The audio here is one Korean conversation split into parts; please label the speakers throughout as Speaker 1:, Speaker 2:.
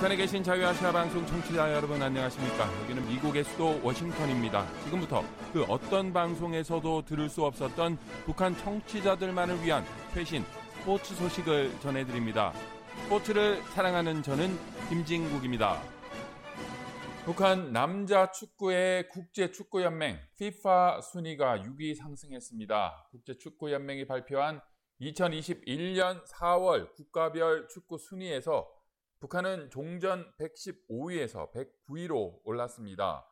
Speaker 1: 북한에 계신 자유아시아 방송 청취자 여러분 안녕하십니까? 여기는 미국의 수도 워싱턴입니다. 지금부터 그 어떤 방송에서도 들을 수 없었던 북한 청취자들만을 위한 최신 스포츠 소식을 전해드립니다. 스포츠를 사랑하는 저는 김진국입니다. 북한 남자 축구의 국제 축구 연맹 FIFA 순위가 6위 상승했습니다. 국제 축구 연맹이 발표한 2021년 4월 국가별 축구 순위에서 북한은 종전 115위에서 109위로 올랐습니다.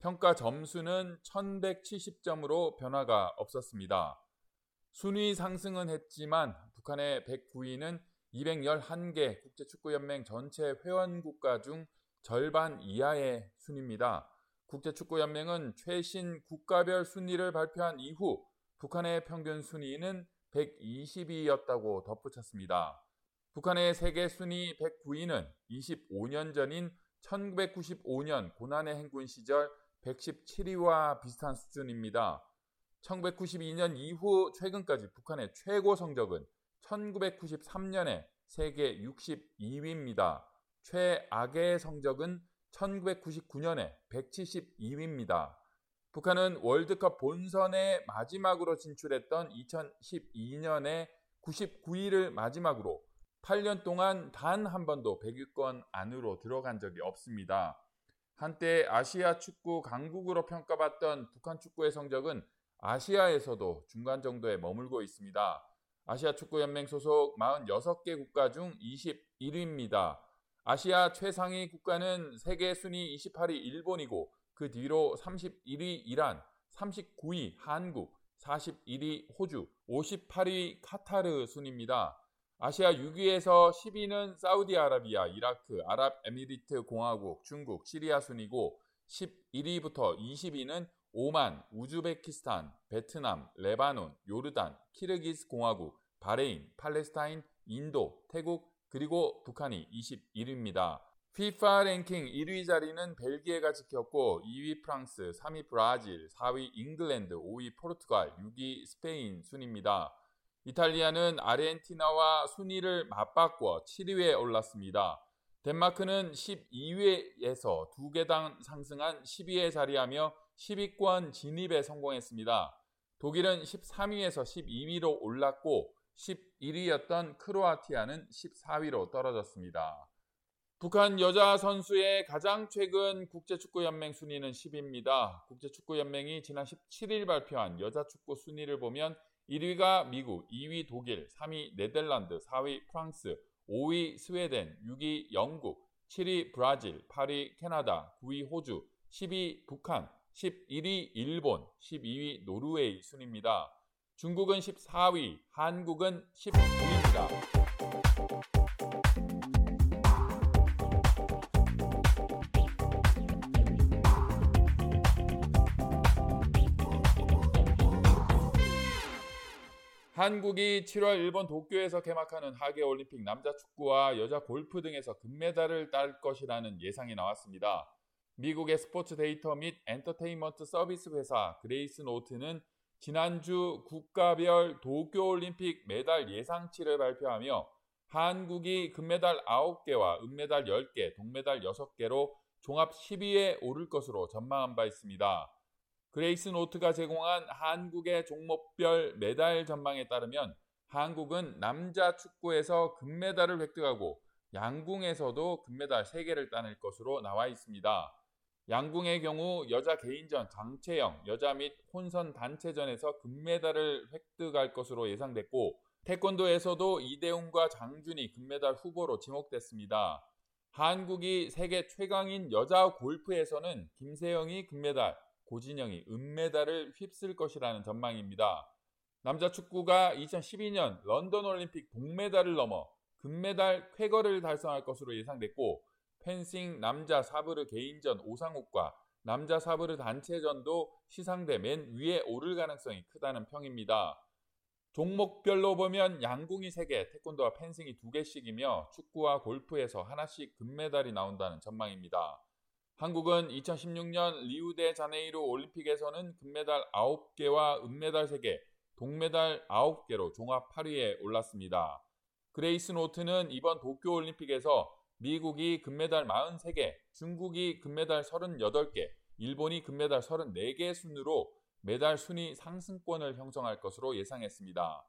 Speaker 1: 평가 점수는 1170점으로 변화가 없었습니다. 순위 상승은 했지만 북한의 109위는 211개 국제축구연맹 전체 회원국가 중 절반 이하의 순위입니다. 국제축구연맹은 최신 국가별 순위를 발표한 이후 북한의 평균 순위는 120위였다고 덧붙였습니다. 북한의 세계 순위 109위는 25년 전인 1995년 고난의 행군 시절 117위와 비슷한 수준입니다. 1992년 이후 최근까지 북한의 최고 성적은 1993년에 세계 62위입니다. 최악의 성적은 1999년에 172위입니다. 북한은 월드컵 본선에 마지막으로 진출했던 2012년에 99위를 마지막으로 8년 동안 단 한 번도 100위권 안으로 들어간 적이 없습니다. 한때 아시아 축구 강국으로 평가받던 북한 축구의 성적은 아시아에서도 중간 정도에 머물고 있습니다. 아시아 축구연맹 소속 46개 국가 중 21위입니다. 아시아 최상위 국가는 세계 순위 28위 일본이고 그 뒤로 31위 이란, 39위 한국, 41위 호주, 58위 카타르 순입니다. 아시아 6위에서 10위는 사우디아라비아, 이라크, 아랍에미리트 공화국, 중국, 시리아 순이고 11위부터 20위는 오만, 우즈베키스탄, 베트남, 레바논, 요르단, 키르기스 공화국, 바레인, 팔레스타인, 인도, 태국, 그리고 북한이 21위입니다. FIFA 랭킹 1위 자리는 벨기에가 지켰고 2위 프랑스, 3위 브라질, 4위 잉글랜드, 5위 포르투갈, 6위 스페인 순입니다. 이탈리아는 아르헨티나와 순위를 맞바꿔 7위에 올랐습니다. 덴마크는 12위에서 2개당 상승한 10위에 자리하며 10위권 진입에 성공했습니다. 독일은 13위에서 12위로 올랐고 11위였던 크로아티아는 14위로 떨어졌습니다. 북한 여자 선수의 가장 최근 국제축구연맹 순위는 10위입니다. 국제축구연맹이 지난 17일 발표한 여자축구 순위를 보면 1위가 미국, 2위 독일, 3위 네덜란드, 4위 프랑스, 5위 스웨덴, 6위 영국, 7위 브라질, 8위 캐나다, 9위 호주, 10위 북한, 11위 일본, 12위 노르웨이 순입니다. 중국은 14위, 한국은 19위입니다. 한국이 7월 일본 도쿄에서 개막하는 하계 올림픽 남자 축구와 여자 골프 등에서 금메달을 딸 것이라는 예상이 나왔습니다. 미국의 스포츠 데이터 및 엔터테인먼트 서비스 회사 그레이스 노트는 지난주 국가별 도쿄 올림픽 메달 예상치를 발표하며 한국이 금메달 9개와 은메달 10개, 동메달 6개로 종합 10위에 오를 것으로 전망한 바 있습니다. 그레이스 노트가 제공한 한국의 종목별 메달 전망에 따르면 한국은 남자 축구에서 금메달을 획득하고 양궁에서도 금메달 3개를 따낼 것으로 나와 있습니다. 양궁의 경우 여자 개인전 강채영, 여자 및 혼성 단체전에서 금메달을 획득할 것으로 예상됐고 태권도에서도 이대훈과 장준이 금메달 후보로 지목됐습니다. 한국이 세계 최강인 여자 골프에서는 김세영이 금메달, 고진영이 은메달을 휩쓸 것이라는 전망입니다. 남자 축구가 2012년 런던 올림픽 동메달을 넘어 금메달 쾌거를 달성할 것으로 예상됐고 펜싱 남자 사브르 개인전 오상욱과 남자 사브르 단체전도 시상대 맨 위에 오를 가능성이 크다는 평입니다. 종목별로 보면 양궁이 3개, 태권도와 펜싱이 2개씩이며 축구와 골프에서 하나씩 금메달이 나온다는 전망입니다. 한국은 2016년 리우데 자네이루 올림픽에서는 금메달 9개와 은메달 3개, 동메달 9개로 종합 8위에 올랐습니다. 그레이스 노트는 이번 도쿄 올림픽에서 미국이 금메달 43개, 중국이 금메달 38개, 일본이 금메달 34개 순으로 메달 순위 상위권을 형성할 것으로 예상했습니다.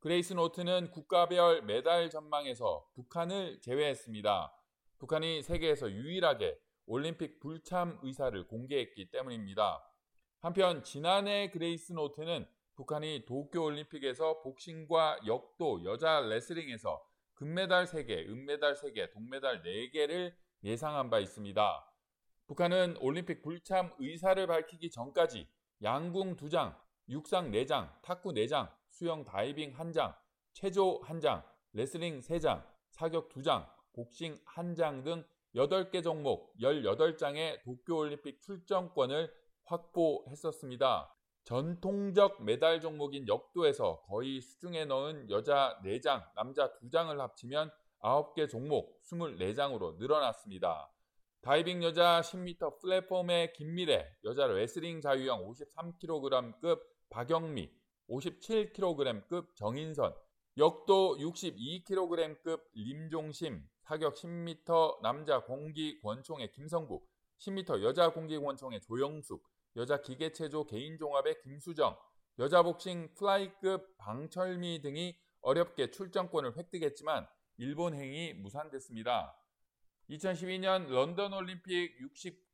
Speaker 1: 그레이스 노트는 국가별 메달 전망에서 북한을 제외했습니다. 북한이 세계에서 유일하게 올림픽 불참 의사를 공개했기 때문입니다. 한편 지난해 그레이스 노트는 북한이 도쿄올림픽에서 복싱과 역도, 여자 레슬링에서 금메달 3개, 은메달 3개, 동메달 4개를 예상한 바 있습니다. 북한은 올림픽 불참 의사를 밝히기 전까지 양궁 2장, 육상 4장, 탁구 4장, 수영 다이빙 1장, 체조 1장, 레슬링 3장, 사격 2장, 복싱 1장 등 8개 종목 18장의 도쿄올림픽 출전권을 확보했었습니다. 전통적 메달 종목인 역도에서 거의 수중에 넣은 여자 4장, 남자 2장을 합치면 9개 종목 24장으로 늘어났습니다. 다이빙 여자 10m 플랫폼의 김미래, 여자 레슬링 자유형 53kg급 박영미, 57kg급 정인선, 역도 62kg급 림종심, 사격 10m 남자 공기 권총의 김성국, 10m 여자 공기 권총의 조영숙, 여자 기계체조 개인 종합의 김수정, 여자 복싱 플라이급 방철미 등이 어렵게 출전권을 획득했지만 일본 행이 무산됐습니다. 2012년 런던 올림픽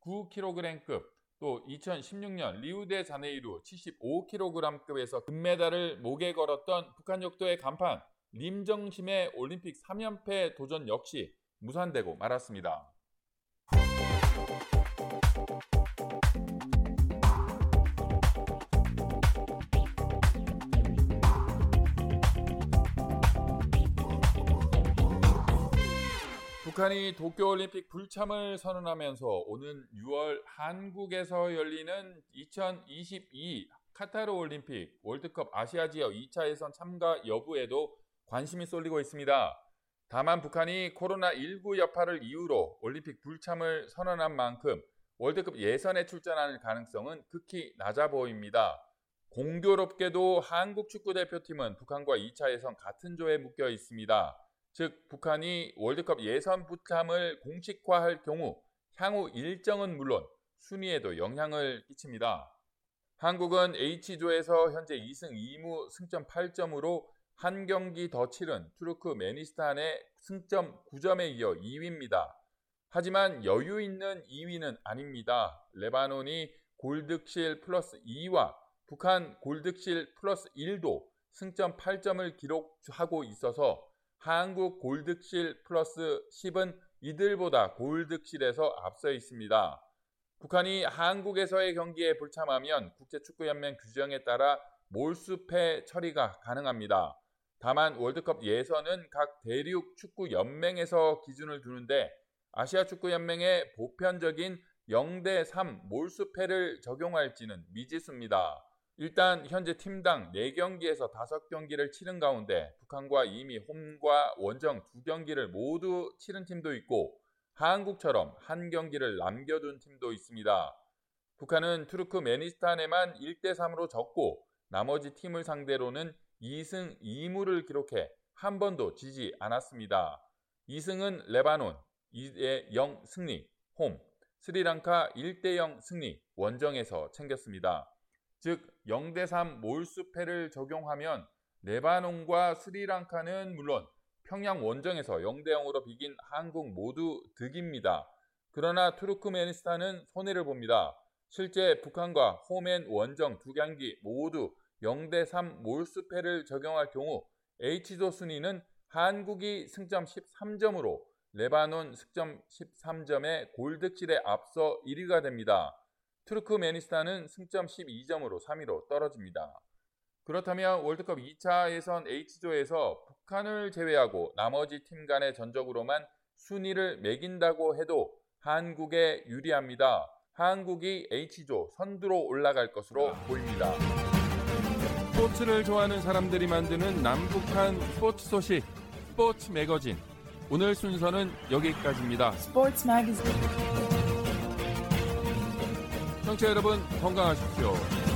Speaker 1: 69kg급 또 2016년 리우데 자네이루 75kg급에서 금메달을 목에 걸었던 북한 역도의 간판 림정심의 올림픽 3연패 도전 역시 무산되고 말았습니다. 북한이 도쿄올림픽 불참을 선언하면서 오는 6월 한국에서 열리는 2022 카타르 올림픽 월드컵 아시아 지역 2차 예선 참가 여부에도 관심이 쏠리고 있습니다. 다만 북한이 코로나19 여파를 이유로 올림픽 불참을 선언한 만큼 월드컵 예선에 출전할 가능성은 극히 낮아 보입니다. 공교롭게도 한국 축구 대표팀은 북한과 2차 예선 같은 조에 묶여 있습니다. 즉 북한이 월드컵 예선 부참을 공식화할 경우 향후 일정은 물론 순위에도 영향을 끼칩니다. 한국은 H조에서 현재 2승 2무 승점 8점으로 한 경기 더 치른 투르크메니스탄의 승점 9점에 이어 2위입니다. 하지만 여유 있는 2위는 아닙니다. 레바논이 골득실 플러스 2와 북한 골득실 플러스 1도 승점 8점을 기록하고 있어서 한국 골득실 플러스 10은 이들보다 골득실에서 앞서 있습니다. 북한이 한국에서의 경기에 불참하면 국제축구연맹 규정에 따라 몰수패 처리가 가능합니다. 다만 월드컵 예선은 각 대륙 축구 연맹에서 기준을 두는데 아시아 축구 연맹의 보편적인 0대 3 몰수패를 적용할지는 미지수입니다. 일단 현재 팀당 4경기에서 5경기를 치른 가운데 북한과 이미 홈과 원정 2경기를 모두 치른 팀도 있고 한국처럼 한 경기를 남겨둔 팀도 있습니다. 북한은 투르크메니스탄에만 1대3으로 졌고 나머지 팀을 상대로는 2승 2무를 기록해 한 번도 지지 않았습니다. 2승은 레바논 2대0 승리, 홈, 스리랑카 1대0 승리, 원정에서 챙겼습니다. 즉 0대3 몰수패를 적용하면 레바논과 스리랑카는 물론 평양 원정에서 0대0으로 비긴 한국 모두 득입니다. 그러나 투르크메니스탄은 손해를 봅니다. 실제 북한과 홈앤 원정 두 경기 모두 0대3 몰수패를 적용할 경우 H조 순위는 한국이 승점 13점으로 레바논 승점 13점의 골드킬에 앞서 1위가 됩니다. 투르크메니스탄은 승점 12점으로 3위로 떨어집니다. 그렇다면 월드컵 2차 예선 H조에서 북한을 제외하고 나머지 팀 간의 전적으로만 순위를 매긴다고 해도 한국에 유리합니다. 한국이 H조 선두로 올라갈 것으로 보입니다. 스포츠를 좋아하는 사람들이 만드는 남북한 스포츠 소식 스포츠 매거진 오늘 순서는 여기까지입니다. 스포츠 매거진 청취자 여러분 건강하십시오.